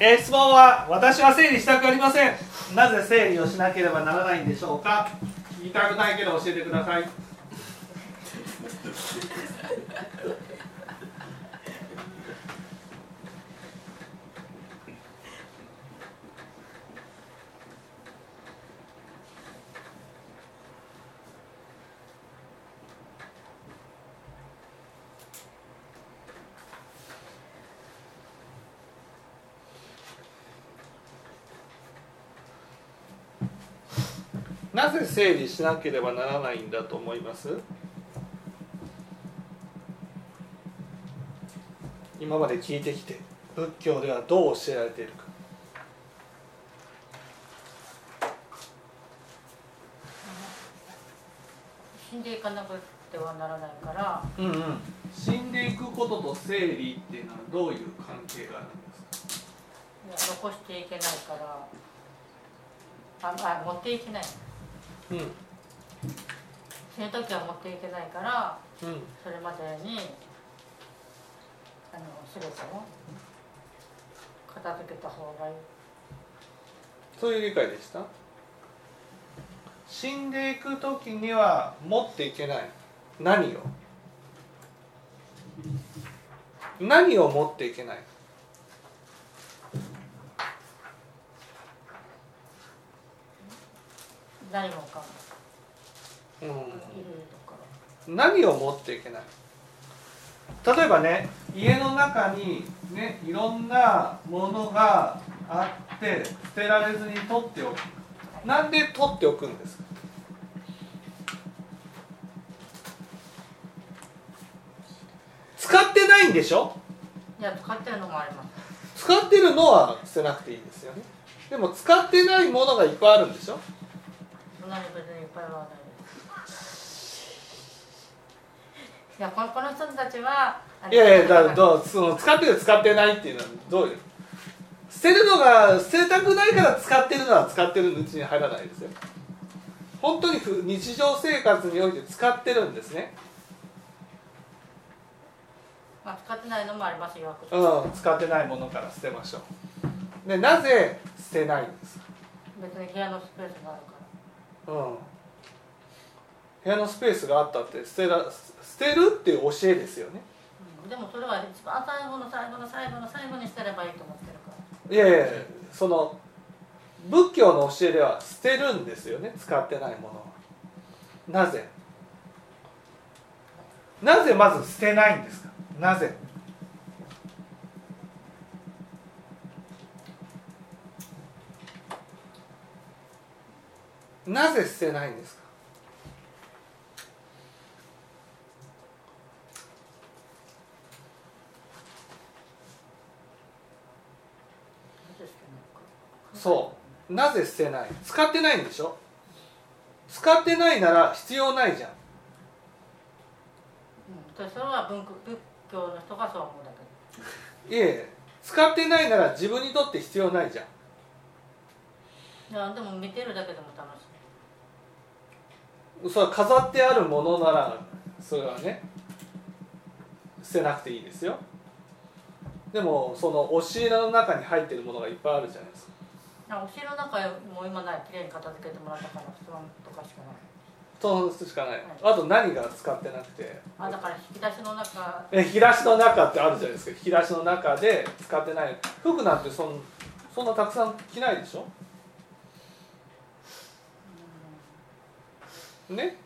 え質問は私は整理したくありません。なぜ整理をしなければならないんでしょうか？言いたくないけど教えてください。整理しなければならないんだと思います。今まで聞いてきて仏教ではどう教えられているか。死んでいかなくてはならないから。うんうん。死んでいくことと整理っていうのはどういう関係があるんですか？いや残していけないから。ああ持っていけないうん。死ぬ時は持っていけないからうん。それまでにあの全てを片付けた方がいい。そういう理解でした？死んでいく時には持っていけない。何を？何を持っていけない？何もかもうん。いるとか。何を持っていけない？例えばね家の中にねいろんなものがあって捨てられずに取っておく。なんで取っておくんですか？使ってないんでしょ？いや使ってるのもあります。使ってるのは捨てなくていいですよね。でも使ってないものがいっぱいあるんでしょ？そんなに別にいっぱいはない。ですいやこのこの人たちはいやいやだどうその使ってる使ってないっていうのはどういう？捨てるのが捨てたくないから使ってるのは使ってるのうちに入らないですよ。本当にふ日常生活において使ってるんですね。まあ、使ってないのもありますよ。うん使ってないものから捨てましょう。でなぜ捨てないんですか？別に部屋のスペースがあるからうん。部屋のスペースがあったって捨てら捨てるっていう教えですよね。うん。でもそれは一番最後の最後の最後の最後に捨てればいいと思ってるから。いやいやいやその仏教の教えでは捨てるんですよね使ってないものは。なぜ？なぜまず捨てないんですか？なぜ？なぜ捨てないんですか？そう。なぜ捨てない？使ってないんでしょ？使ってないなら必要ないじゃん。うん、それは文仏教の人がそう思うだけ。いえいえ。使ってないなら自分にとって必要ないじゃん。いやでも見てるだけでも楽しいそれは飾ってあるものならそれはね捨てなくていいですよ。でもその押し入れの中に入ってるものがいっぱいあるじゃないですか。あお城の中もう今ない綺麗に片付けてもらったから布団とかしかない。そのしかない。あと何が使ってなくて。あだから引き出しの中。え引き出しの中ってあるじゃないですか。引き出しの中で使ってない。服なんてそんそんなたくさん着ないでしょ？ね。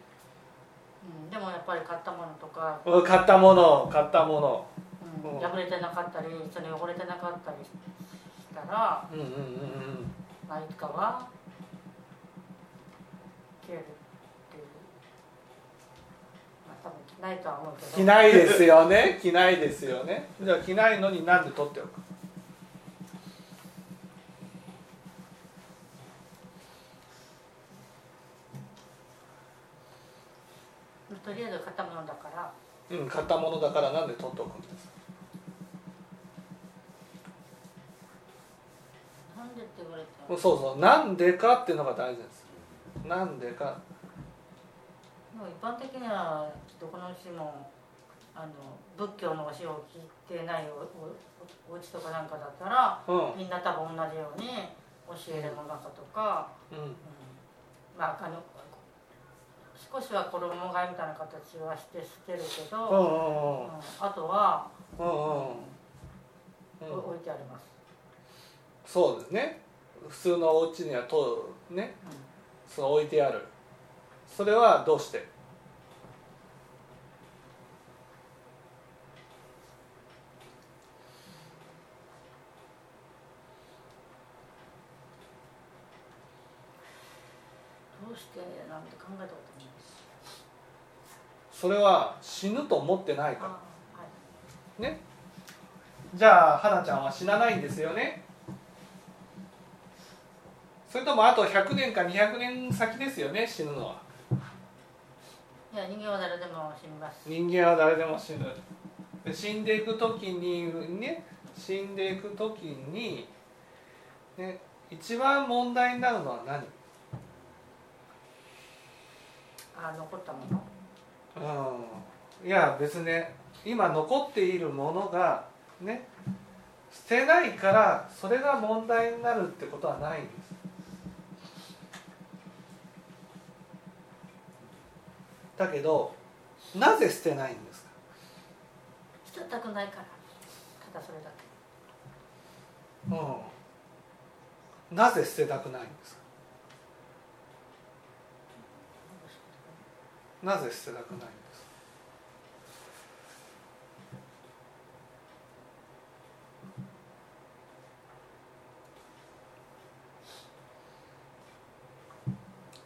うん、でもやっぱり買ったものとか、買ったもの買ったもの。うんうん破れてなかったりそれ汚れてなかったりしたら、うんうんうんうんまあ、いつかは消えるっていう。まあ多分着ないとは思うけど。着ないですよね。着ないですよね。じゃあ着ないのになんで取っておく？とりあえず買ったものだから。うん買ったものだからなんで取っておくんですか？なんでって言われてそうそうなんでかっていうのが大事です。なんでか。もう一般的にはどこの市もあの仏教の教えを聞いてないおおお家とかなんかだったらうん。みんな多分同じように教えるの中とか、うん。うん。まああの少しは衣替えみたいな形はして捨てるけうど、んうん。うん。あとは、うんうん置いてあります、そうですね。普通のお家にはとね。その置いてある。それはどうして？どうしてなんて考えたそれは死ぬと思ってないから。ね。じゃあ花ちゃんは死なないんですよね。それともあと100年か200年先ですよね死ぬのは。いや人間は誰でも死にます。人間は誰でも死ぬ。で死んでいく時にね死んでいく時に、ね、一番問題になるのは何？あ残ったものうん。いや別にね今残っているものがね捨てないからそれが問題になるってことはないんです。だけどなぜ捨てないんですか？捨てたくないからただそれだけ。うん。なぜ捨てたくないんですか？なぜ捨てたくないんですか？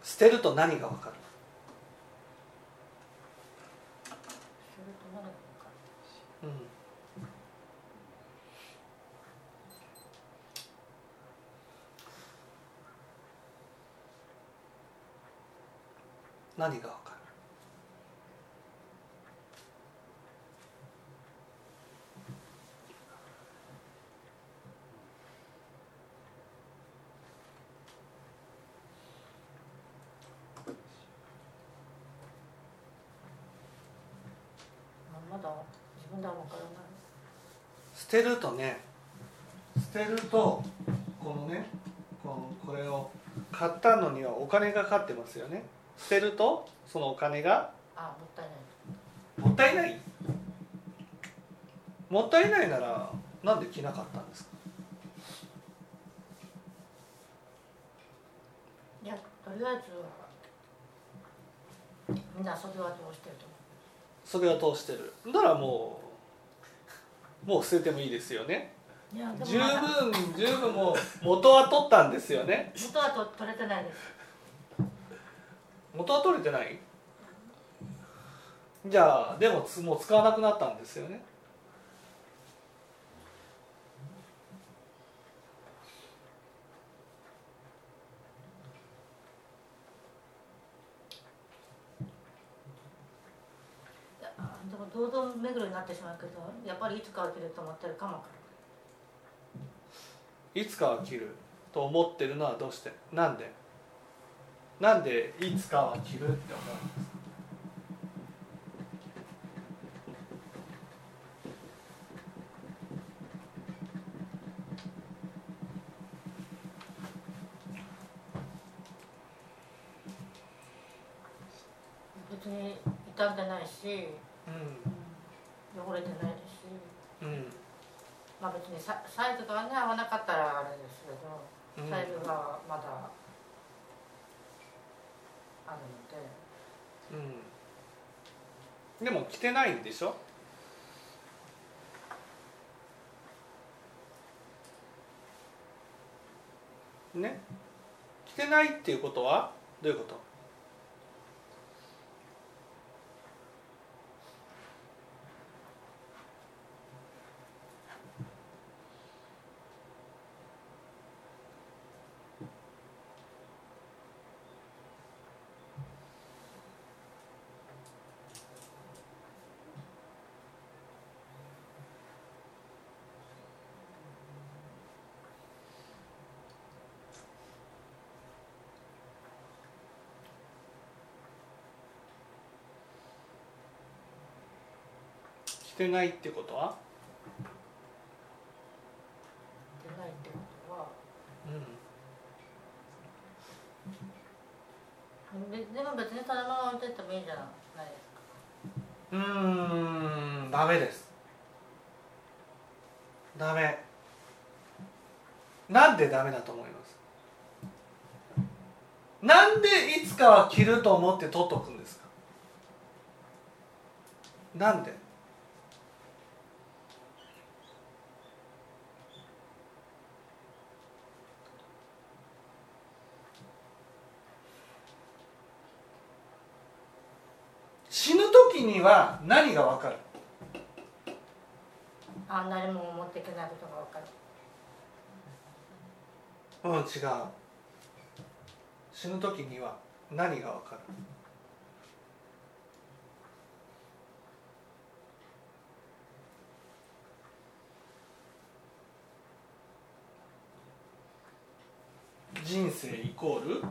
捨てると何が分かる？うん。何がわかるままだ自分では分からない捨てるとね捨てるとこのねこのこれを買ったのにはお金がかかってますよね。捨てるとそのお金があもったいない。もったいない？もったいないならなんで着なかったんですか？いやとりあえずみんな袖はどうしてると思それが通してる。ならもうもう捨ててもいいですよね。十分十分もう元は取ったんですよね。元はと取れてないです。元は取れてない？じゃあでもつもう使わなくなったんですよねいやでも堂々巡りになってしまうけどやっぱりいつかは着ると思ってるかもいつかは着ると思ってるのはどうして？なんで？なんでいつかは着るって思う？んですか別に傷んでないし、う汚れてないですしんうんまあ別にササイズがね合わなかったらあれですけど、うんサイズがまだあるのでうんでも着てないんでしょ？ね？着てないっていうことは？どういうこと？してないってことは？出ないってことはうん。ででも別にそのまま置いてってもいいんじゃないですか。うーんダメです。ダメ。なんでダメだと思います？なんでいつかは着ると思って取っとくんですか？なんで死ぬ時には何がわかる？あ何も持っていけないことが分かる。うん違う。死ぬ時には何がわかる？人生イコール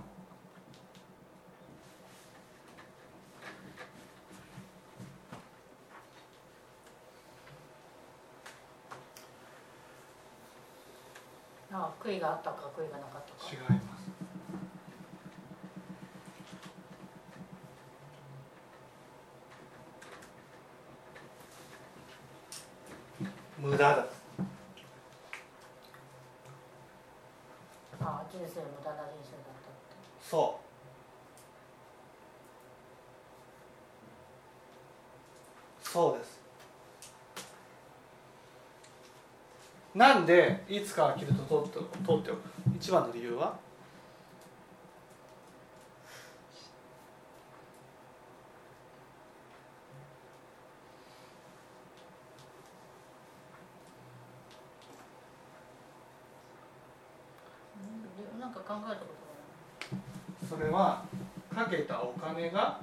あ悔いがあったか悔いがなかったか。違います無駄だあ人生無駄な人生だったってそうそうですなんでいつかは着ると取って取っておく一番の理由は？か考えたことがそれはかけたお金が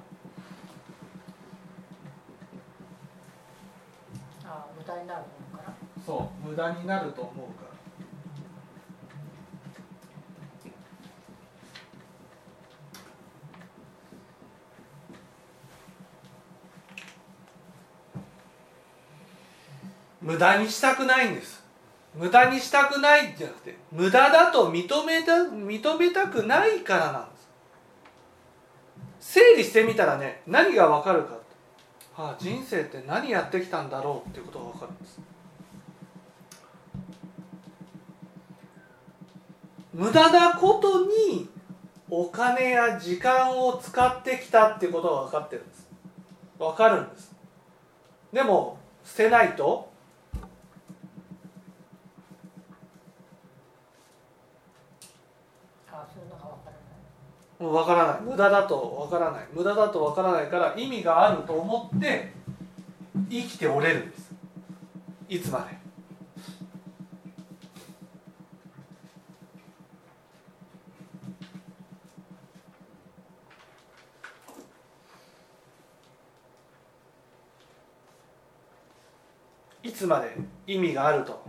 ないあ無駄になるの？かなそう無駄になると思うから。無駄にしたくないんです。無駄にしたくないじゃなくて無駄だと認めた認めたくないからなんです。整理してみたらね何が分かるかああ人生って何やってきたんだろうっていうことが分かるんです。無駄なことにお金や時間を使ってきたっていうことが分かってるんです。分かるんです。でも捨てないともう分からない。無駄だと分からない。無駄だと分からないから意味があると思って生きておれるんです。いつまでいつまで意味があると。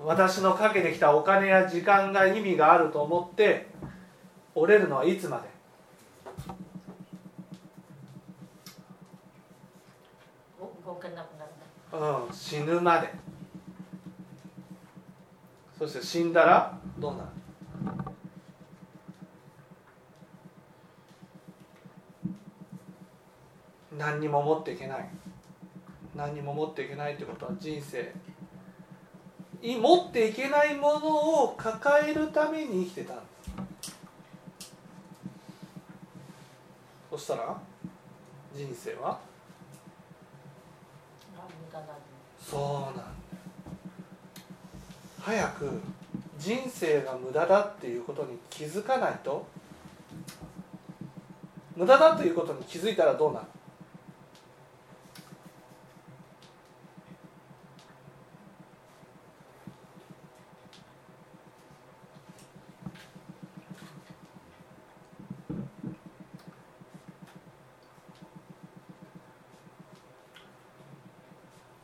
私のかけてきたお金や時間が意味があると思って折れるのはいつまで。うん死ぬまで。そして死んだらどうなる？何にも持っていけない何も持っていけないってことは人生。持っていけないものを抱えるために生きてたんですそしたら人生は？そうなんだ早く人生が無駄だっていうことに気づかないと。無駄だということに気づいたらどうなる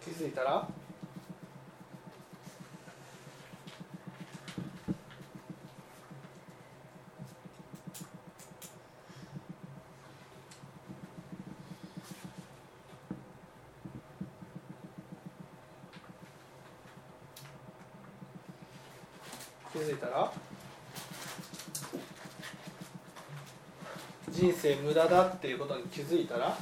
気づいたら気づいたら人生無駄だっていうことに気づいたら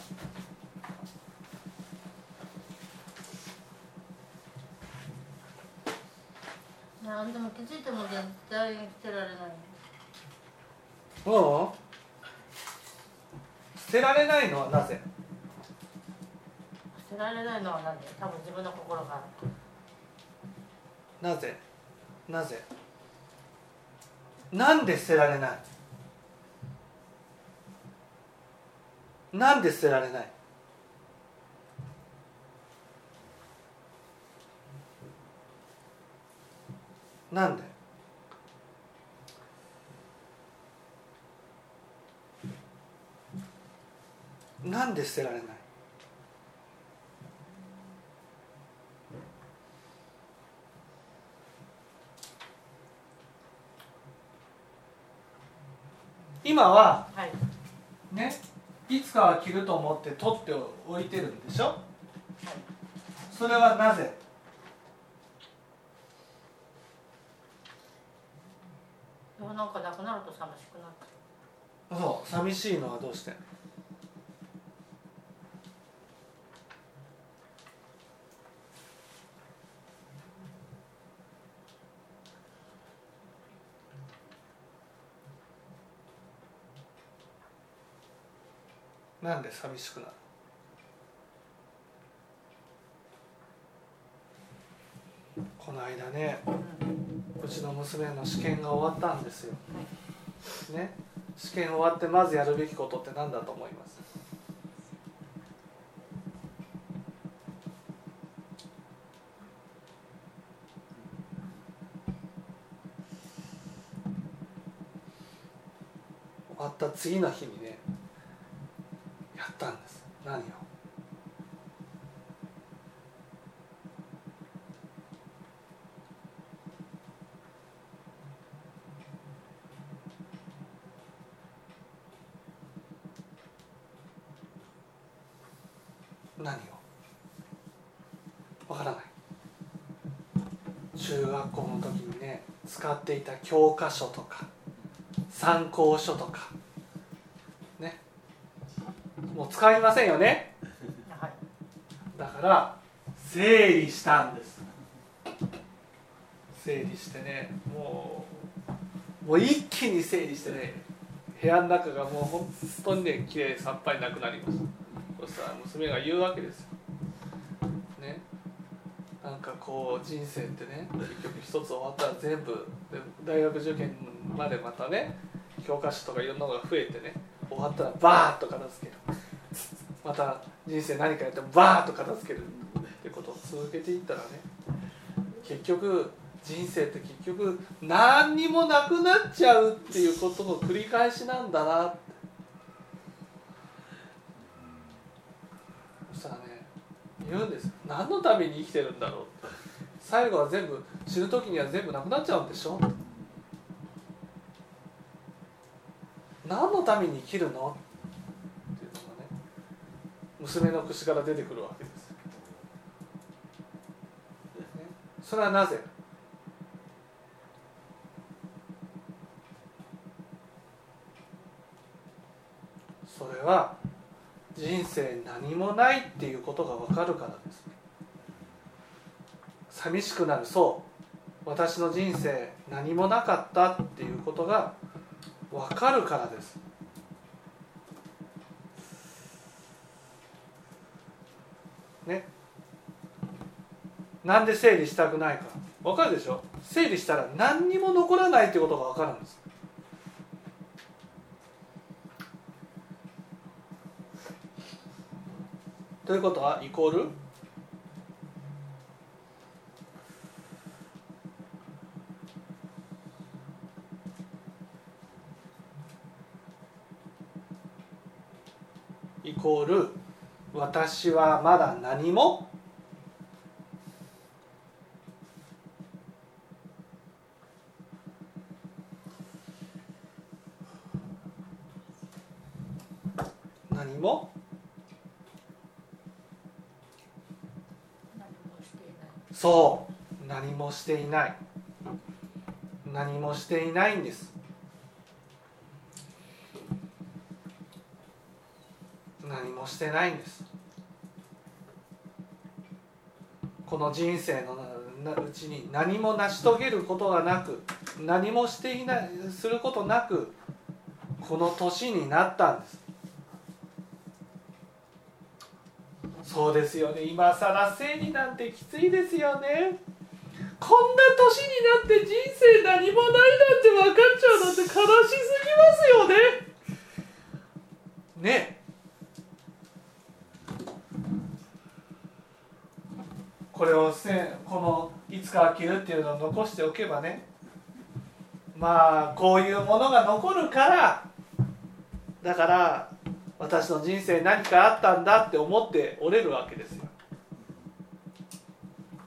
何でも気づいても絶対捨てられない。うん。捨てられないのはなぜ？捨てられないのは何で多分自分の心がなぜ？なぜ？なんで捨てられない？なんで捨てられない？なんで？なんで捨てられない？今はいつかは着ると思って取っておいてるんでしょ？はいそれはなぜ？なんかなくなると寂しくなったそう寂しいのはどうして？で寂しくなる。この間ねうん。うちの娘の試験が終わったんですよ。ね。試験終わってまずやるべきことって何だと思います？終わった次の日にね何を？何を？わからない。中学校の時にね使っていた教科書とか参考書とか。使いませんよね。はい。だから整理したんです。整理してねもうもう一気に整理してね。部屋の中がもう本当にね綺麗さっぱりなくなりました。そしたら娘が言うわけですよ。ね。なんかこう人生ってね結局一つ終わったら全部で大学受験までまたね教科書とかいろんなのが増えてね終わったらバーッと片付けるまた人生何かやってもバーッと片付けるってことを続けていったらね結局人生って結局何にもなくなっちゃうっていうことの繰り返しなんだなって。そしたらね言うんです。何のために生きてるんだろう。最後は全部死ぬ時には全部なくなっちゃうんでしょ？何のために生きるの娘の口から出てくるわけです、それはなぜそれは人生何もないっていうことが分かるからです。寂しくなる。そう。私の人生何もなかったっていうことが分かるからです。ね。なんで整理したくないか。分かるでしょ？整理したら何にも残らないってことが分かるんです。ということはイコール？イコール？私はまだ何も何もそう。何もしていない。何もしていないんです何もしてないんです。この人生のうちに何も成し遂げることがなく何もしていないすることなくこの年になったんです。そうですよね。今更生になんてきついですよね。こんな年になって人生何もないなんて分かっちゃうなんて悲しすぎますよね。ねこれをせこのいつか飽きるっていうのを残しておけばね。まあこういうものが残るからだから私の人生何かあったんだって思っておれるわけですよ。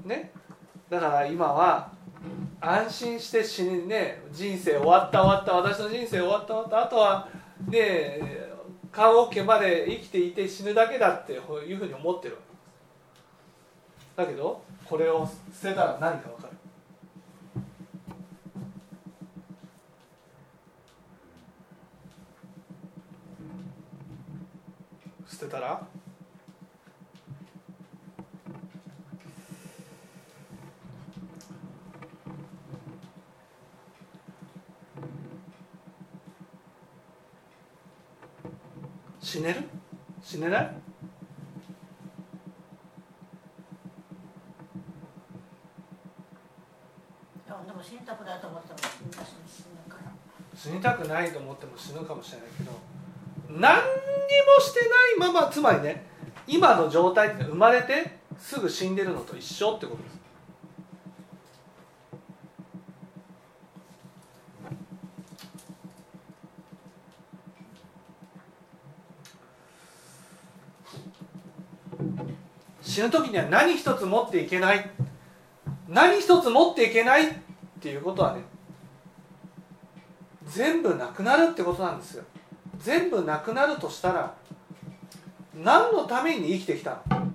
ね？だから今は安心して死にね人生終わった終わった私の人生終わった終わったあとはね棺桶まで生きていて死ぬだけだっていうふうに思ってる。わけだけどこれを捨てたら何か分かる。捨てたら？死ねる？死ねないで死にたくないと思ったら死ぬから死にたくないと思っても死ぬかもしれないけど何にもしてないままつまりね今の状態って生まれてすぐ死んでるのと一緒ってことです死ぬ時には何一つ持っていけない。何一つ持っていけない。っていうことはね全部なくなるってことなんですよ。全部なくなるとしたら何のために生きてきたの？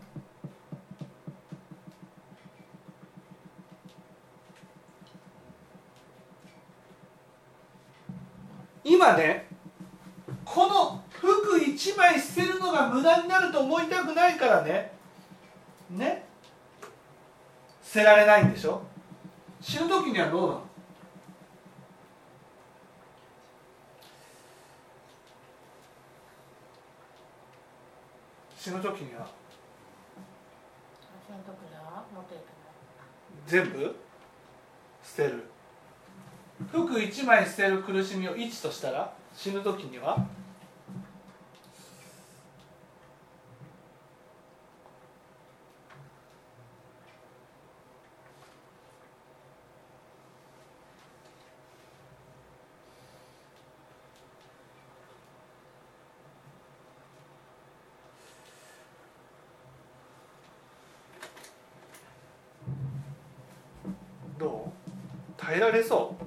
今ねこの服一枚捨てるのが無駄になると思いたくないからねね捨てられないんでしょ？死ぬ時にはどうなの死ぬ時には全部？捨てる。服一枚捨てる苦しみを1としたら死ぬ時にはどう耐えられそう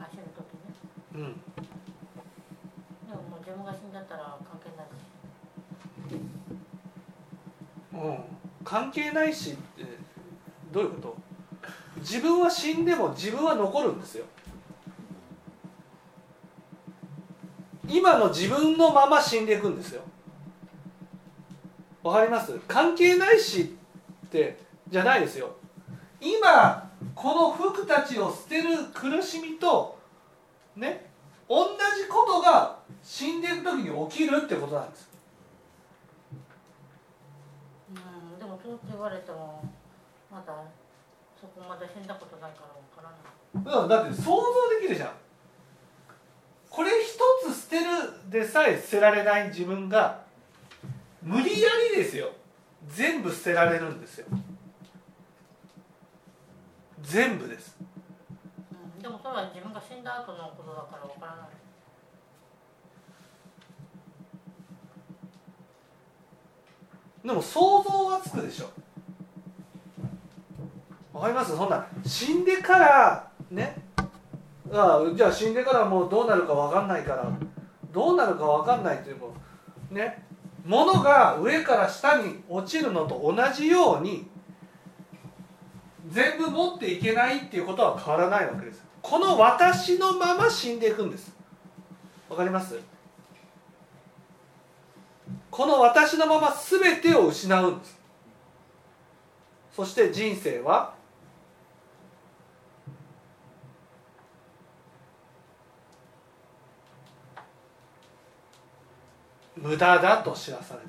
あ死ぬ時ねうん。でももう自分が死んじゃったら関係ないしうん、関係ないしってどういうこと？自分は死んでも自分は残るんですよ。今の自分のまま死んでいくんですよ。わかります？関係ないしってじゃないですよ。今この服たちを捨てる苦しみとね？ことが死んでいく時に起きるってことなんです。うんでもそう言われてもまだそこまで死んだことないからわからない。うんだって想像できるじゃん。これ一つ捨てるでさえ捨てられない自分が無理やりですよ。全部捨てられるんですよ。全部です。うんでもそれは自分が死んだ後のことだからわからないでも想像はつくでしょ。わかります？そんな死んでからね？ああじゃあ死んでからもうどうなるかわかんないからどうなるかわかんないっていうもね物が上から下に落ちるのと同じように全部持っていけないっていうことは変わらないわけです。この私のまま死んでいくんです。わかります？この私のまま全てを失うんです。そして人生は無駄だと知らされる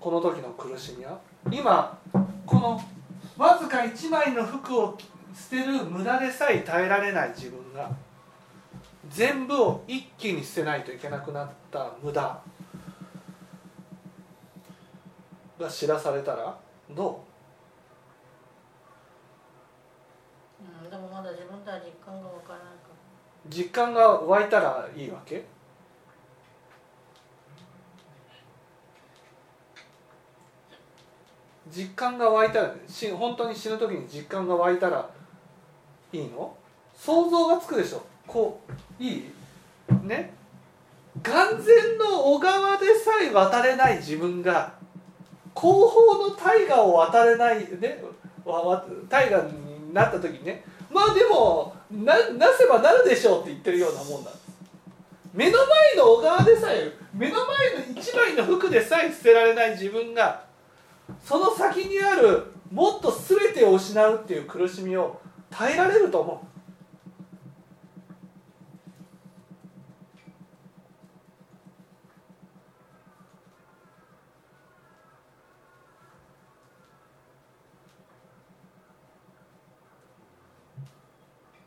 この時の苦しみは今このわずか1枚の服を捨てる無駄でさえ耐えられない自分が全部を一気に捨てないといけなくなった無駄。が知らされたらどう？ん、でもまだ自分では実感がわからないかう実感が湧いたらいいわけ？実感が湧いたらし本当に死ぬ時に実感が湧いたらいいの？想像がつくでしょ？こういい？ね？眼前の小川でさえ渡れない自分が後方の大河を渡れないね大河になった時にねまあでもななせばなるでしょうって言ってるようなもんなんです。目の前の小川でさえ目の前の一枚の服でさえ捨てられない自分がその先にあるもっと全てを失うっていう苦しみを耐えられると思う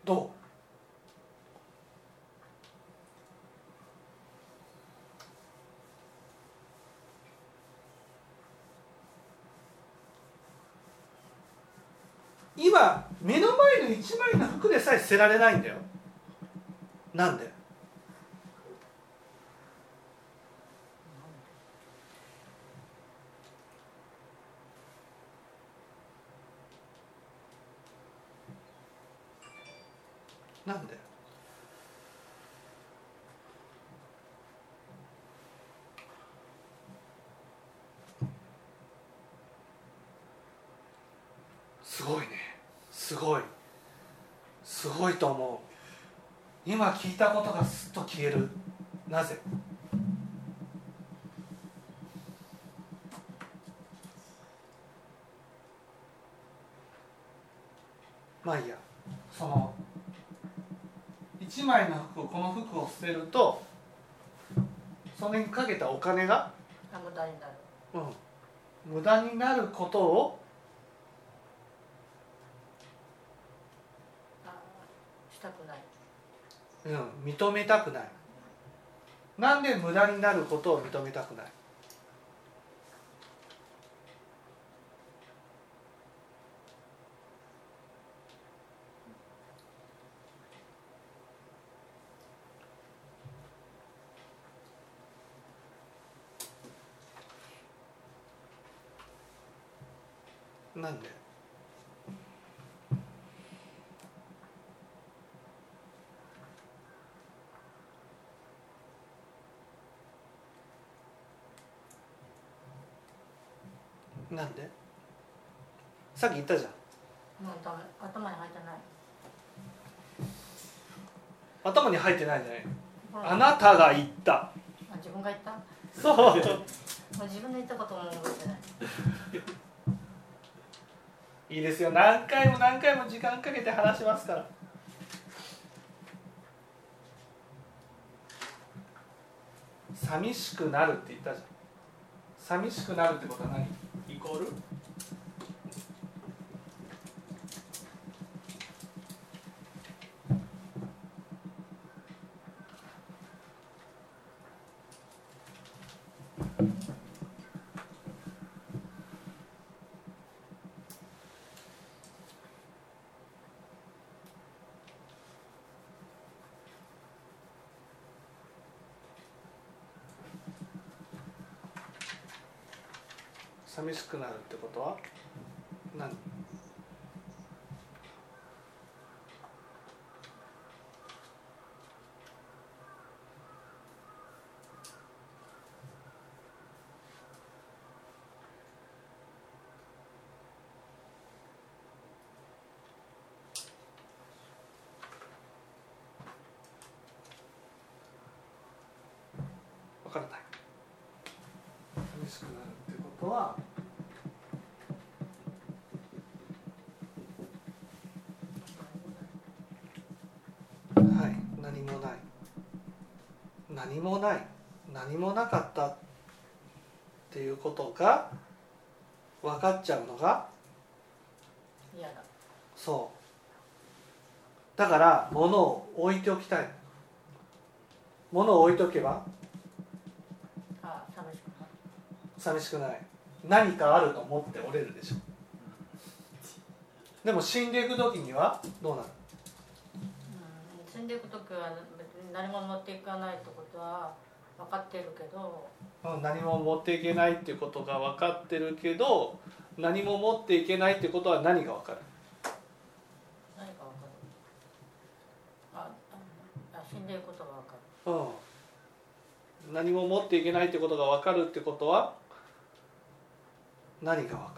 どう今目の前の一枚の服でさえ捨てられないんだよ。なんで？なんで？すごいね。すごい。すごいと思う。今聞いたことがすっと消える。なぜ？まあいいや。その1枚の服をこの服を捨てるとそれにかけたお金が、あ無駄になる。うん、無駄になることをあしたくないうん、認めたくない。なんで無駄になることを認めたくないなんでなんでさっき言ったじゃん。もうダメ。頭に入ってない。頭に入ってないじゃない？あなたが言った。あ自分が言った？もそう。う自分で言ったことも覚えてない。いいですよ。何回も何回も時間かけて話しますから。寂しくなるって言ったじゃん。寂しくなるってことは何？イコール？寂しくなるってことは？何しくなるってことははい何もない何もない何もなかったっていうことが分かっちゃうのが嫌だ。そう。だから物を置いておきたい。物を置いとけばあ寂しくなる寂しくない。何かあると思って折れるでしょ。でも死んでいく時にはどうなる？うん死んでいく時は何も持っていかないってことは分かってるけど。うん何も持っていけないっていうことが分かってるけど何も持っていけないってことは何が分かる？何か分かる？あああ死んでいくことが分かる。うん。何も持っていけないってことが分かるってことは何が分かる？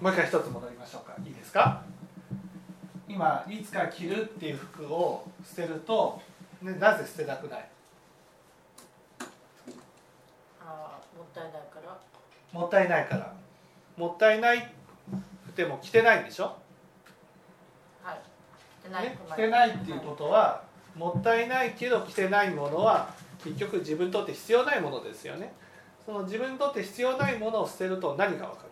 もう一回一つ戻りましょうか。いいですか？今いつか着るっていう服を捨てると、ね、なぜ捨てたくない？あもったいないから。もったいないから。もったいないでも着てないんでしょ、はい。着てないね、着てないっていうことはもったいないけど着てないものは結局自分にとって必要ないものですよね。その自分にとって必要ないものを捨てると何がわかる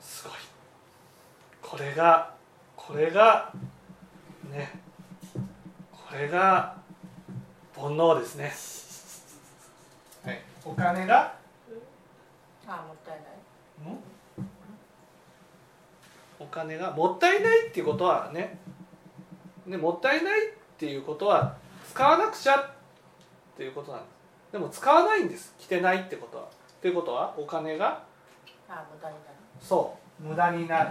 すごいこれがこれがねこれが煩悩ですね、はい、お金が？あもったいない。ん？お金が？もったいないっていうことはね。ねもったいないっていうことは使わなくちゃっていうことなんです。でも使わないんです。着てないってことは。っていうことはお金が？あ無駄になる。そう。無駄になる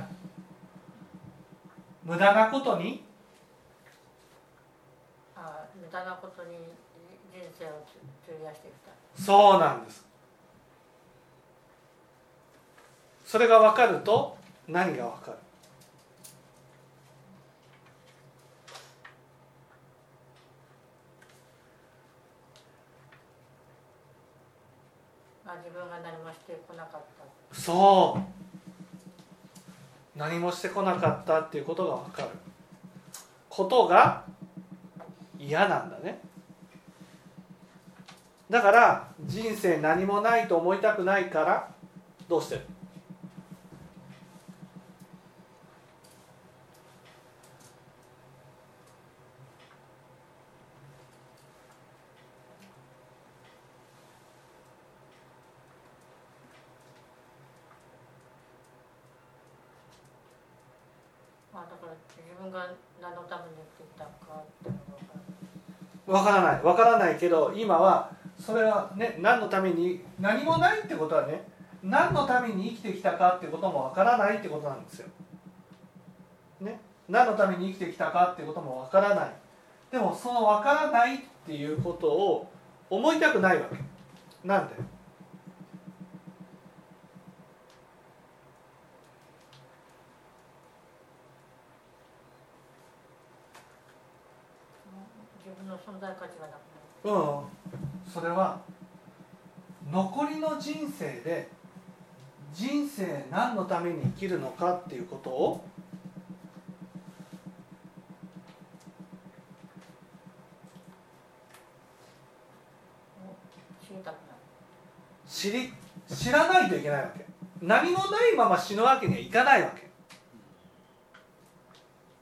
無駄なことに？あ無駄なことに人生を費やしてきた。そうなんです。それが分かると何が分かる？あ自分が何もしてこなかった。そう何もしてこなかったっていうことが分かる。ことが嫌なんだね。だから人生何もないと思いたくないからどうしてるまあだから自分が何のために生きてきたかっていうのが分かるわからないわからないけど今はそれはね何のために何もないってことはね何のために生きてきたかってこともわからないってことなんですよ。ね何のために生きてきたかってこともわからない。でもそのわからないっていうことを思いたくないわけ。なんで？自分の存在価値がなくなるうんそれは残りの人生で人生何のために生きるのかっていうことを知り知り知らないといけないわけ。何もないまま死ぬわけにはいかないわけ。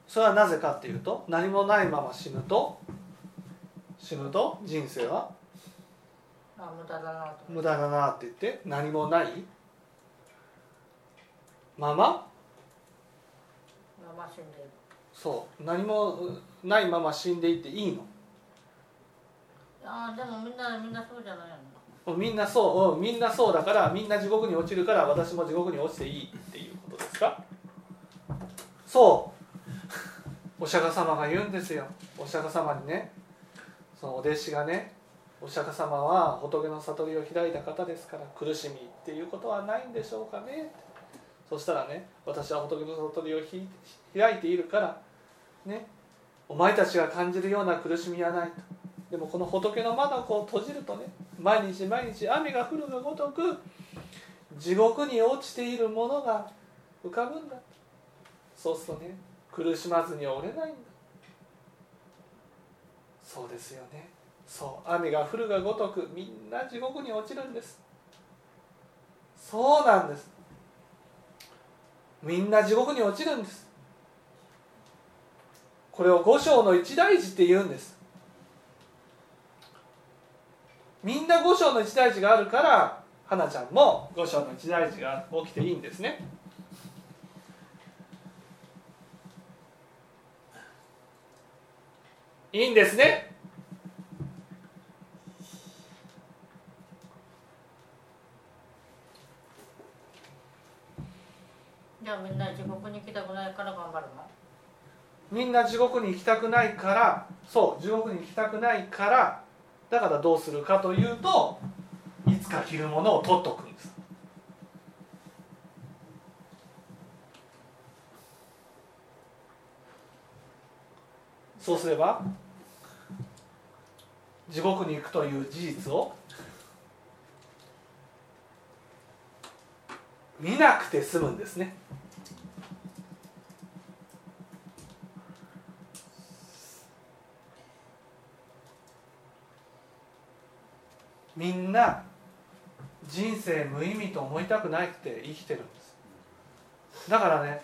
それはなぜかっていうと何もないまま死ぬと死ぬと人生は？あ無駄だなと思無駄だなって言って何もない？まままま死んでいる。そう。何もないまま死んでいっていいの？ああでもみんなみんなそうじゃないの？みんなそう、うん、みんなそうだからみんな地獄に落ちるから私も地獄に落ちていいっていうことですか？そう。お釈迦様が言うんですよ。お釈迦様にねそのお弟子がねお釈迦様は仏の悟りを開いた方ですから苦しみっていうことはないんでしょうかね。そしたらね私は仏の悟りを開いているからねお前たちが感じるような苦しみはないと。でもこの仏の窓を閉じるとね毎日毎日雨が降るがごとく地獄に落ちているものが浮かぶんだ。そうするとね苦しまずに折れないんだ。そうですよね。そう雨が降るがごとくみんな地獄に落ちるんです。そうなんです。みんな地獄に落ちるんです。これを五章の一大事って言うんです。みんな五章の一大事があるから花ちゃんも五章の一大事が起きていいんですね。いいんですね。じゃあみんな地獄に行きたくないから頑張るの？みんな地獄に行きたくないからそう地獄に行きたくないからだからどうするかというといつか着るものを取っとくんです。そうすれば地獄に行くという事実を見なくて済むんですね。みんな人生無意味と思いたくないって生きてるんです。だからね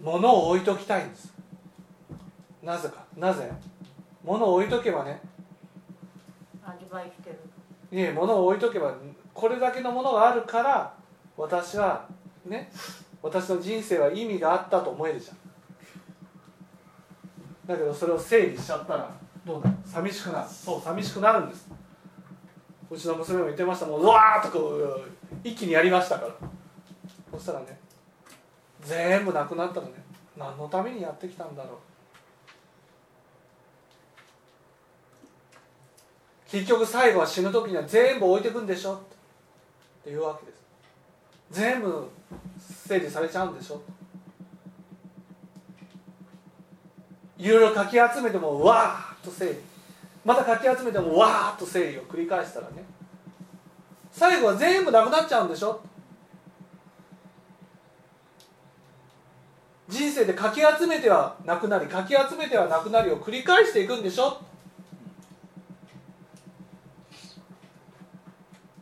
物を置いときたいんです。なぜか？なぜ？物を置いとけばね。味わいしてる。いえ物を置いとけばこれだけのものがあるから私はね私の人生は意味があったと思えるじゃん。だけどそれを整理しちゃったらどうなる寂しくなる。そう寂しくなるんです。うちの娘も言ってました。もううわーっとこう一気にやりましたから。そしたらね全部なくなったらね。何のためにやってきたんだろう結局最後は死ぬ時には全部置いていくんでしょっていうわけです。全部整理されちゃうんでしょ。いろいろかき集めてもわーっと整理。またかき集めてもわーっと整理を繰り返したらね。最後は全部なくなっちゃうんでしょ。人生でかき集めてはなくなりかき集めてはなくなりを繰り返していくんでしょ。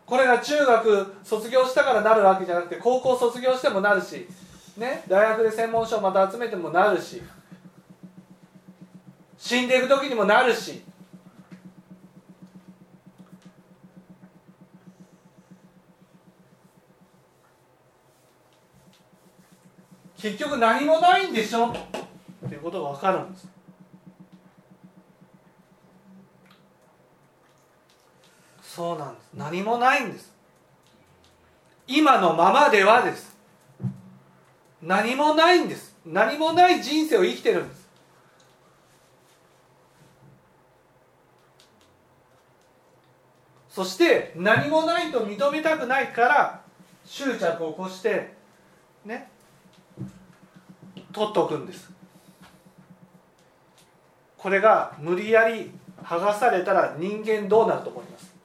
これが中学卒業したからなるわけじゃなくて高校卒業してもなるし、ね、大学で専門書をまた集めてもなるし死んでいく時にもなるし結局何もないんでしょ？っていうことが分かるんです。そうなんです。何もないんです。今のままではです。何もないんです。何もない人生を生きてるんです。そして何もないと認めたくないから執着を起こしてね取っておくんです。これが無理やり剥がされたら人間どうなると思います？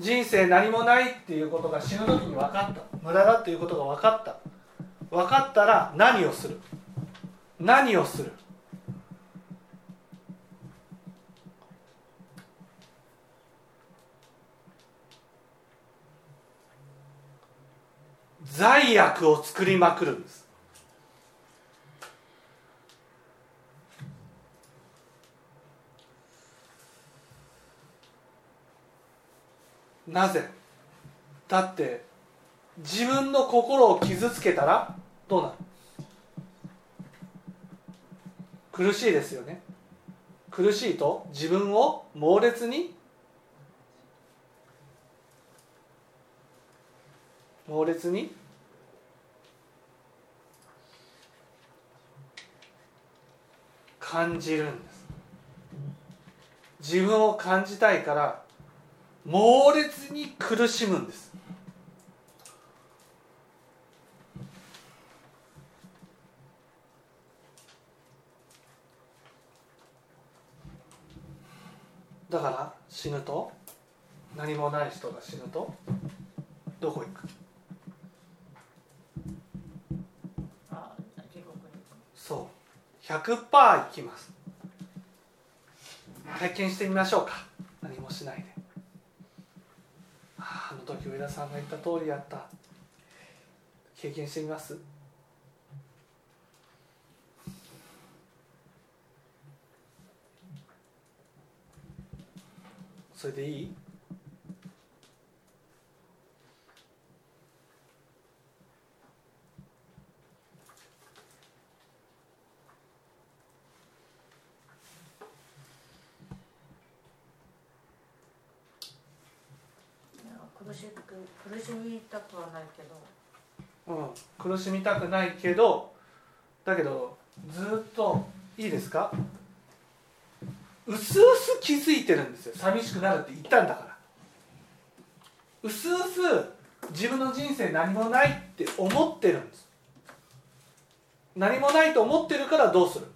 人生何もないっていうことが死ぬ時に分かった。無駄だっていうことが分かった。分かったら何をする？何をする？罪悪を作りまくるんです。なぜ？だって自分の心を傷つけたらどうなる？苦しいですよね。苦しいと自分を猛烈に？猛烈に？感じるんです。自分を感じたいから猛烈に苦しむんです。だから死ぬと？何もない人が死ぬと？どこ行く？そう。100%行きます。体験してみましょうか。何もしないであの時上田さんが言った通りやった。経験してみます。それでいいや苦しく苦しみたくはないけど。うん、苦しみたくないけどだけどずっといいですか？うすうす気づいてるんですよ。寂しくなるって言ったんだから。うすうす自分の人生何もないって思ってるんです。何もないと思ってるからどうする？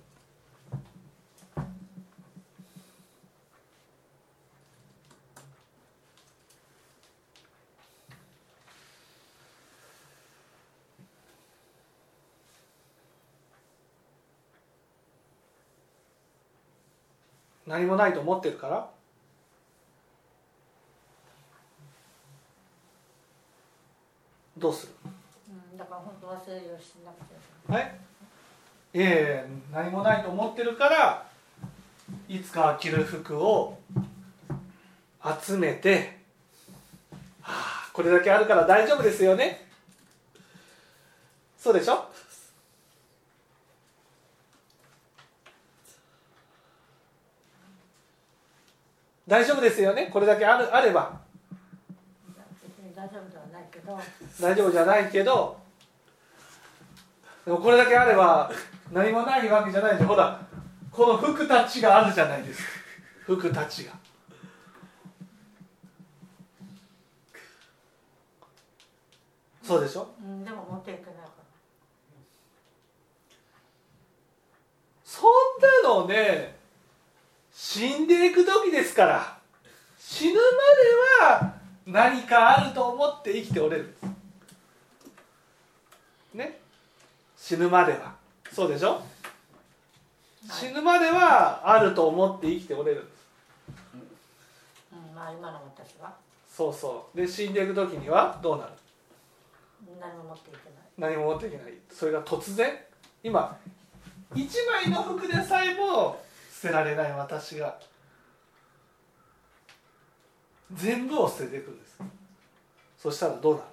何もないと思ってるから。どうする？うんだから本当は整理をしなくてはいいえいえ何もないと思ってるからいつか着る服を集めて、はあ、これだけあるから大丈夫ですよね。そうでしょ？大丈夫ですよね？これだけあるあれば。大丈夫ではないけど。大丈夫じゃないけど。でもこれだけあれば何もないわけじゃないじゃんほらこの服たちがあるじゃないですか。服たちが。そうでしょ？うんでも持っていけないから。そんなのね死んでいく時ですから死ぬまでは何かあると思って生きておれる。ね？死ぬまでは。そうでしょ？死ぬまではあると思って生きておれる。うん。まあ今の私は。そうそう。で死んでいく時にはどうなる？何も持っていけない。何も持っていけない。それが突然？今一枚の服でさえも捨てられない私が。全部を捨てていくんです。そしたらどうなる？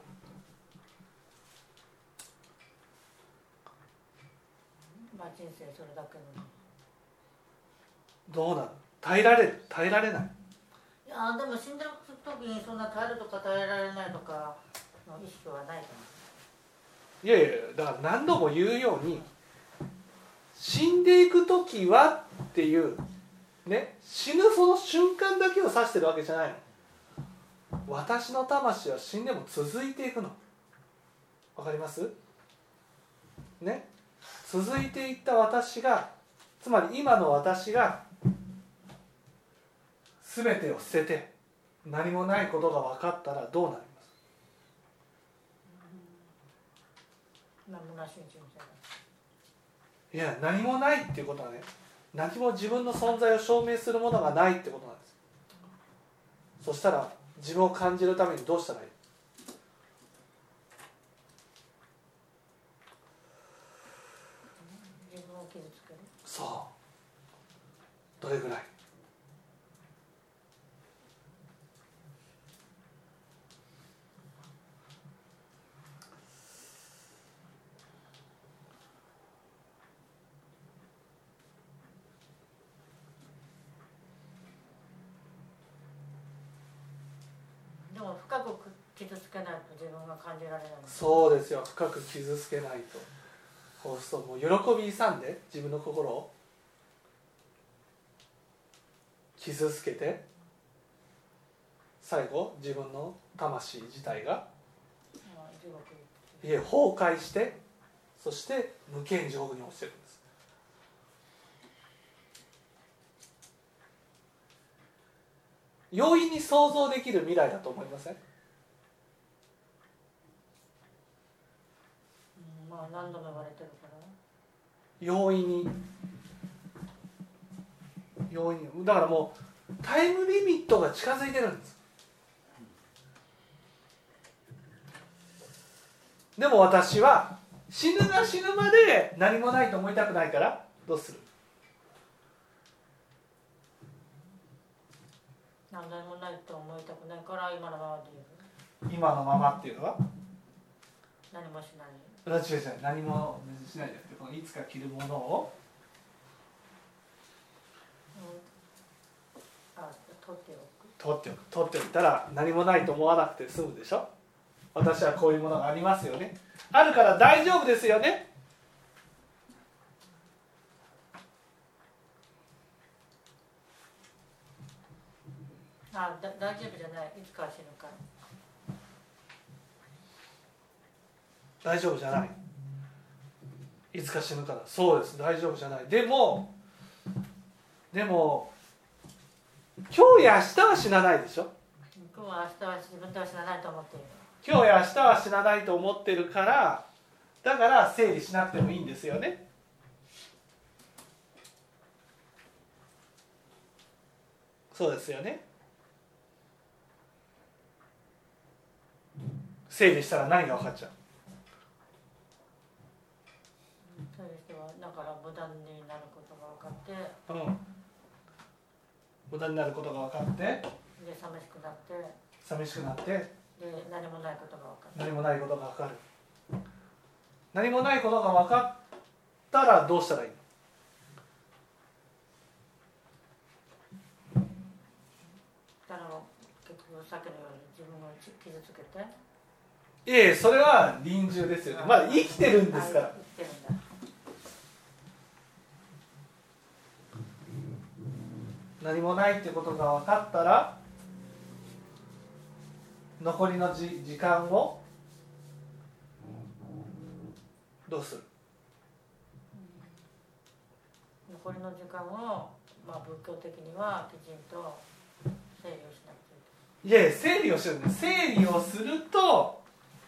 まあ人生それだけの。どうなる？耐えられる？耐えられない？いやでも死んでる時にそんな耐えるとか耐えられないとかの意識はないかいやいやだから何度も言うように死んでいく時はっていうね死ぬその瞬間だけを指してるわけじゃないの。私の魂は死んでも続いていくの。わかります？ね？続いていった私がつまり今の私が全てを捨てて何もないことが分かったらどうなります？な野村真一みたいや何もないっていうことはね何も自分の存在を証明するものがないってことなんです。そしたら自分を感じるためにどうしたらいい？そう。どれぐらい？傷つけないと自分が感じられない。そうですよ。深く傷つけないと。そうするともう喜び勇んで自分の心を。傷つけて最後自分の魂自体がいえ崩壊してそして無権地獄に落ちてるんです。容易に想像できる未来だと思いません？う何度も言われてるから。容易に容易に。だからもうタイムリミットが近づいてるんです。でも私は死ぬが死ぬまで何もないと思いたくないからどうする？何でもないと思いたくないから今のままで今のままっていうのは？何もしない違う違う。何もしないじゃなくてこのいつか着るものを。あ取っておく。取っておく。取っておいたら何もないと思わなくて済むでしょ。私はこういうものがありますよね。あるから大丈夫ですよね。あだ大丈夫じゃない。いつかは死ぬから大丈夫じゃない。いつか死ぬから。そうです。大丈夫じゃない。でもでも今日や明日は死なないでしょ。今日は明日は自分では死なないと思っている。今日や明日は死なないと思ってるからだから整理しなくてもいいんですよね。そうですよね。整理したら何が分かっちゃういう人はだから無駄になることが分かって。うん。無駄になることが分かって。で寂しくなって。寂しくなって。で何もないことが分かる。何もないことが分かる。何もないことが分かったらどうしたらいいの？だから結局さっきのように自分を傷つけて。いえいえそれは臨終ですよね。まだ生きてるんですから。あ生きてるんだ何もないってことが分かったら残りのじ時間をどうする？残りの時間を、まあ、仏教的にはきちんと整理をしなくちゃいい。えいえ整理をしてるんです。整理をすると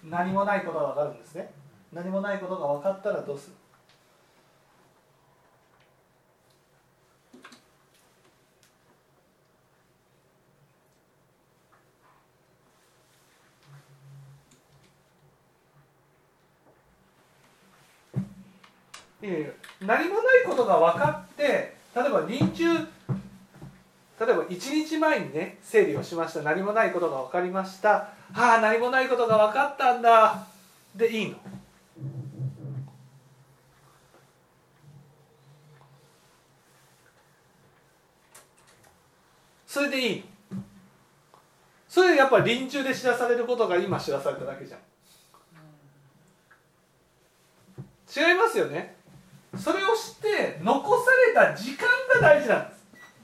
何もないことが分かるんですね。何もないことが分かったらどうする？えいえ何もないことが分かって例えば臨終例えば1日前にね整理をしました。何もないことが分かりました。はあ何もないことが分かったんだ。でいいの。それでいい。それでやっぱり臨終で知らされることが今知らされただけじゃん。違いますよね。それを知って残された時間が大事なんです。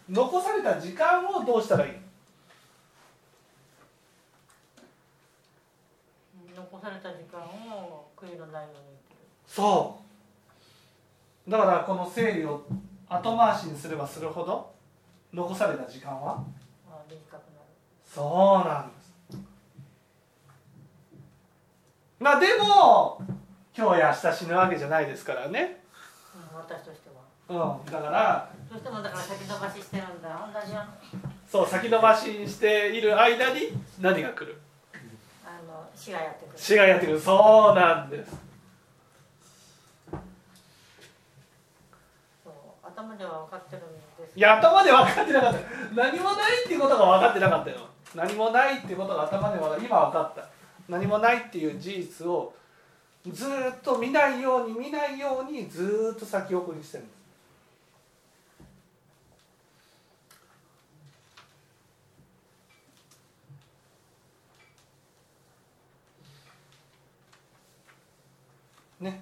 残された時間をどうしたらいい？残された時間を悔いのないようにそう。だからこの整理を後回しにすればするほど残された時間は？そうなんです。まあでも今日や明日死ぬわけじゃないですからね、私としては。うんだからどうしてもだから先延ばししてるんだ。同じあそう先延ばしにしている間に何が来る？の死がやってくる。死がやってくる。そうなんです。では分かってるんですいや頭で分かってなかった。何もないっていうことが分かってなかったよ。何もないっていうことが頭で分かった。今分かった。何もないっていう事実をずっと見ないように見ないようにずっと先送りしてるんです。ね。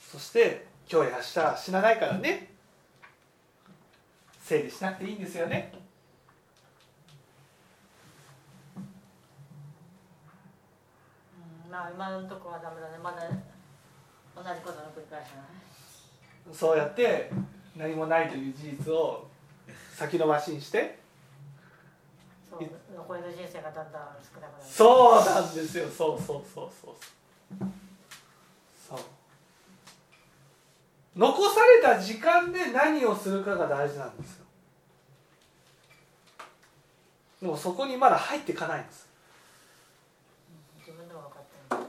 そして今日や明日死なないからね。整理しなくていいんですよねうんまあ今のところはダメだね。まだ同じことの繰り返しだね。そうやって何もないという事実を先延ばしにしてそう残りの人生がだんだん少なくなる。そうなんですよ。そうそうそうそう。そう。残された時間で何をするかが大事なんですよ。でもそこにまだ入っていかないんです自分でも分かってる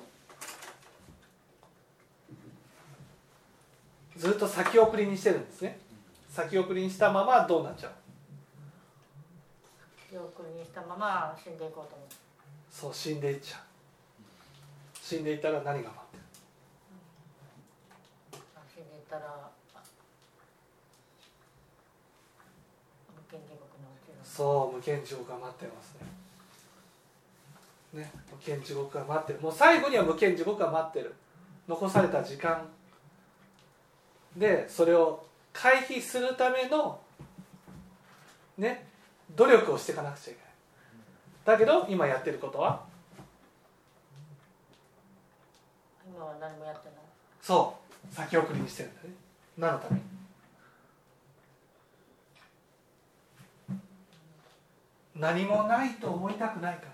ずっと先送りにしてるんですね。先送りにしたままどうなっちゃう？記憶にしたまま死んでいこうと思ってそう死んでいっちゃう。死んでいったら何が待ってる？死んでいったら無権地獄のうちのそう無限地獄が待ってますね。ね無限地獄が待ってる。もう最後には無限地獄が待ってる。残された時間でそれを回避するためのね努力をしていかなくちゃいけない。だけど今やってることは？今は何もやってない。そう。先送りにしてるんだね。何のために？何もないと思いたくないから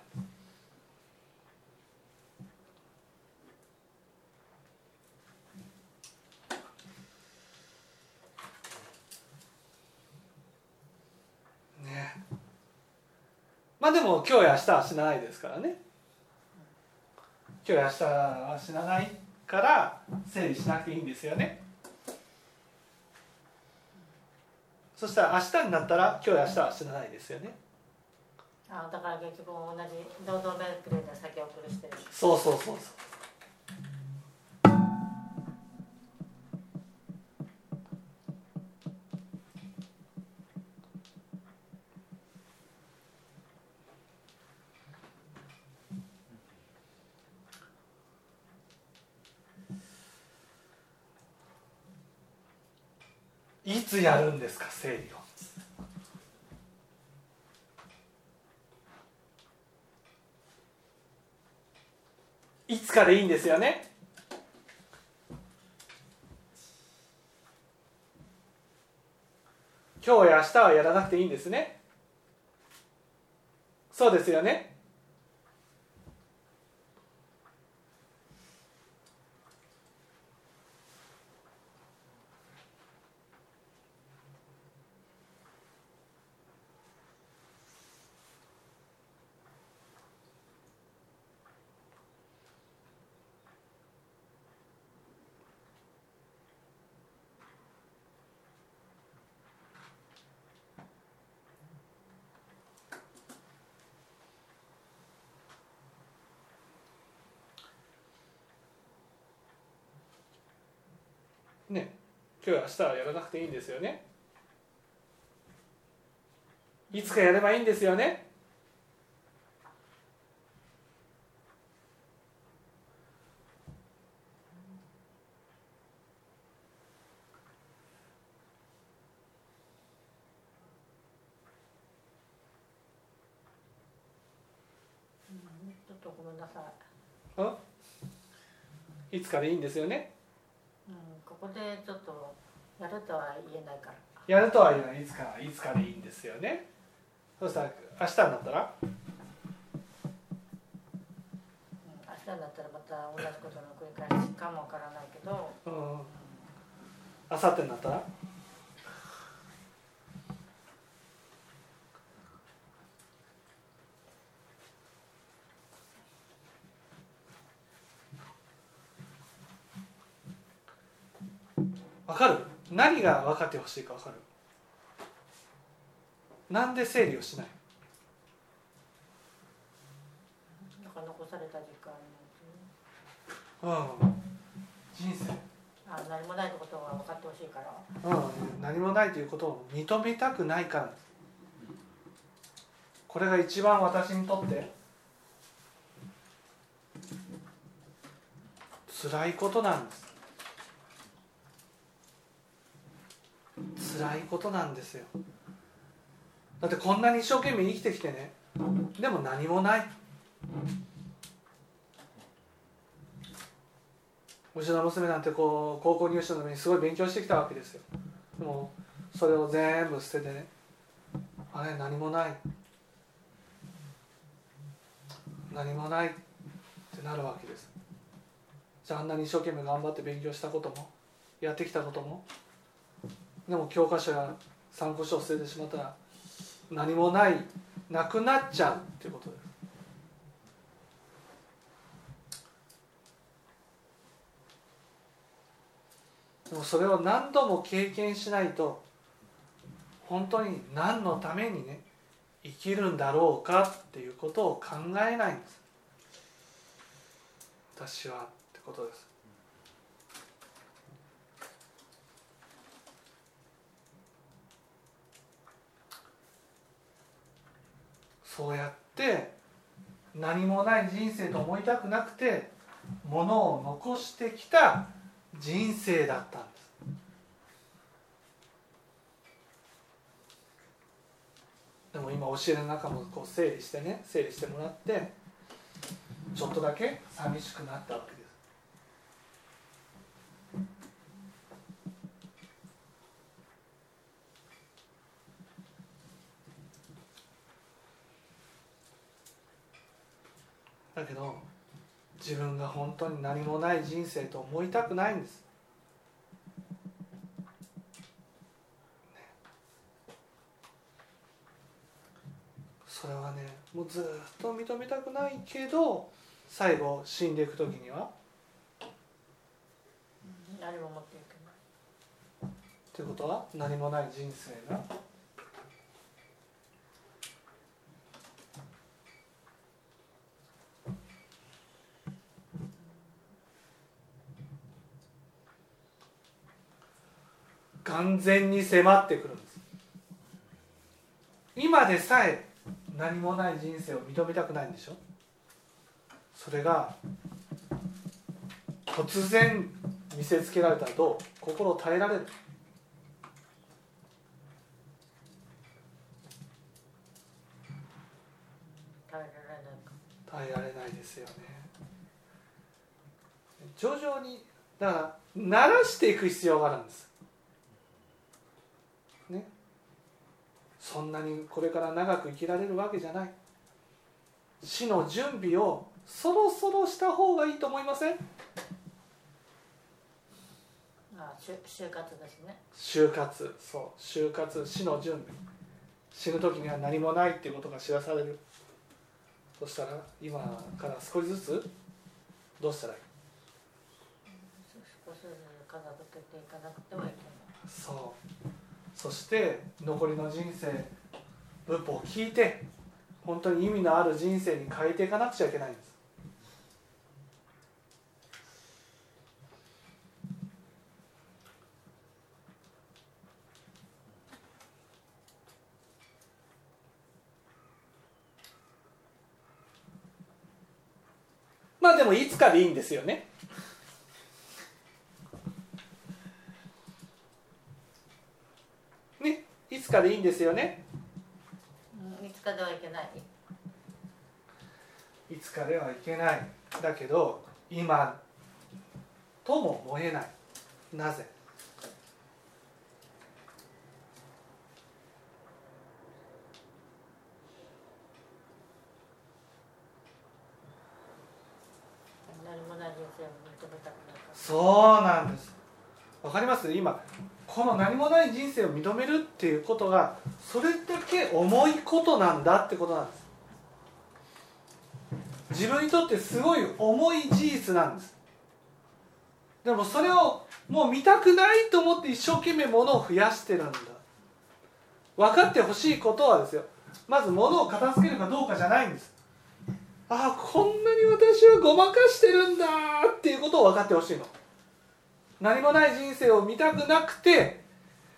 ねまあでも今日や明日は死なないですからね。今日や明日は死なないから整理しなくていいんですよね。そしたら明日になったら今日や明日は死なないですよね。あだから結局同じ堂々めくれで先送りしてるそうそうそうそういつやるんですか整理を。いつかでいいんですよね。今日や明日はやらなくていいんですね。そうですよね。今日明日はやらなくていいんですよね。いつかやればいいんですよね。いつかでいいんですよね。うん、ここでちょっとやるとは言えないから。やるとは言えない。いつかいつかでいいんですよね。そしたら明日になったら？うん明日になったらまた同じことの繰り返しかもわからないけど。うん。明後日になったら？分かる？何が分かってほしいか分かる？なんで整理をしない？なんか残された時間うん。人生。あ何もないことが分かってほしいから。うん、何もないということを認めたくないから。これが一番私にとって。辛いことなんです辛いことなんですよ。だってこんなに一生懸命生きてきてね。でも何もない。うちの娘なんてこう高校入試のためにすごい勉強してきたわけですよ。でもそれを全部捨ててね。あれ何もない。何もない。ってなるわけです。じゃああんなに一生懸命頑張って勉強したこともやってきたこともでも教科書や参考書を捨ててしまったら何もないなくなっちゃうっていうことですでもそれを何度も経験しないと本当に何のためにね生きるんだろうかっていうことを考えないんです。私はってことです。そうやって何もない人生と思いたくなくてものを残してきた人生だったんです。でも今教えの中もこう整理してね整理してもらってちょっとだけ寂しくなったわけですだけど自分が本当に何もない人生と思いたくないんです、ね、それはねもうずっと認めたくないけど最後死んでいく時には。何も持っていけない。っていうことは何もない人生が完全に迫ってくるんです。今でさえ何もない人生を認めたくないんでしょ？それが突然見せつけられたらどう？心を耐えられる？耐えられない。か耐えられないですよね。徐々にだから慣らしていく必要があるんですねそんなにこれから長く生きられるわけじゃない。死の準備をそろそろした方がいいと思いません？あ就就活ですね。就活。そう。就活死の準備。死ぬ時には何もないっていうことが知らされる。そしたら今から少しずつどうしたらいい？少しずつ片付けていかなくてはいけない。そうそして残りの人生仏法を聞いて本当に意味のある人生に変えていかなくちゃいけないんです。まあでもいつかでいいんですよねねいつかでいいんですよね。うんいつかではいけない。いつかではいけない。だけど今とも思えない。なぜ？そうなんです。わかります？今この何もない人生を認めるっていうことがそれだけ重いことなんだってことなんです。自分にとってすごい重い事実なんです。でもそれをもう見たくないと思って一生懸命物を増やしてるんだ。分かってほしいことはですよ。まず物を片付けるかどうかじゃないんです。ああこんなに私はごまかしてるんだっていうことを分かってほしいの。何もない人生を見たくなくて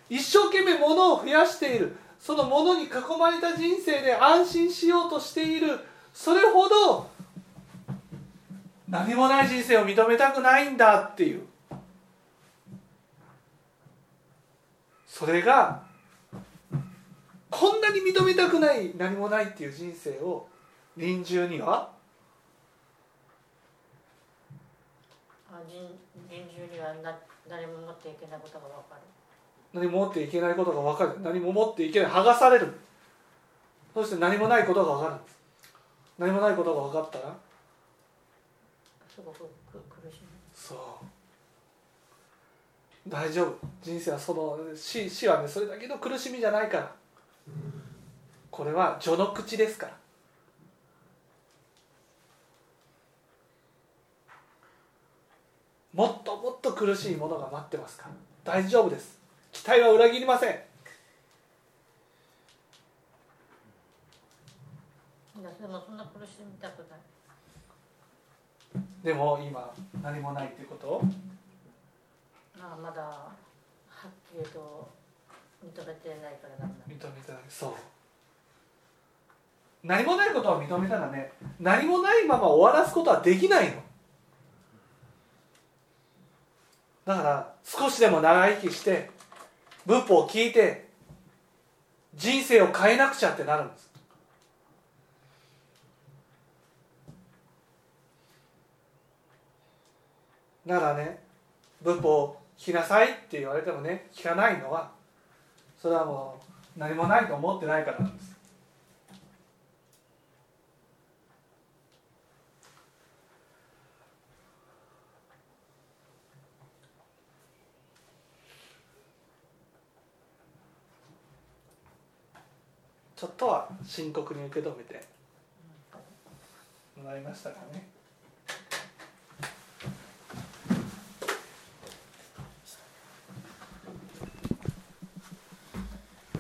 一生懸命物を増やしている。その物に囲まれた人生で安心しようとしている。それほど何もない人生を認めたくないんだっていう。それがこんなに認めたくない何もないっていう人生を臨終にはあ人人中にはな誰も持っていけないことが分かる。何も持っていけないことが分かる。何も持っていけない剥がされる。そして何もないことが分かる。んです何もないことが分かったら。すごくく苦しい。そう。大丈夫。人生はその死死はねそれだけの苦しみじゃないから。これは序の口ですからもっともっと苦しいものが待ってますから。大丈夫です。期待は裏切りません。でもそんな苦しみたくない。でも今何もないということ？をあまだはっきりと認めてないからダメだ。認めてない。そう。何もないことを認めたらね何もないまま終わらすことはできないのだから少しでも長生きして仏法を聞いて人生を変えなくちゃってなるんです。ならね仏法を聞きなさいって言われてもね聞かないのはそれはもう何もないと思ってないからなんです。ちょっとは深刻に受け止めてもらいましたかね。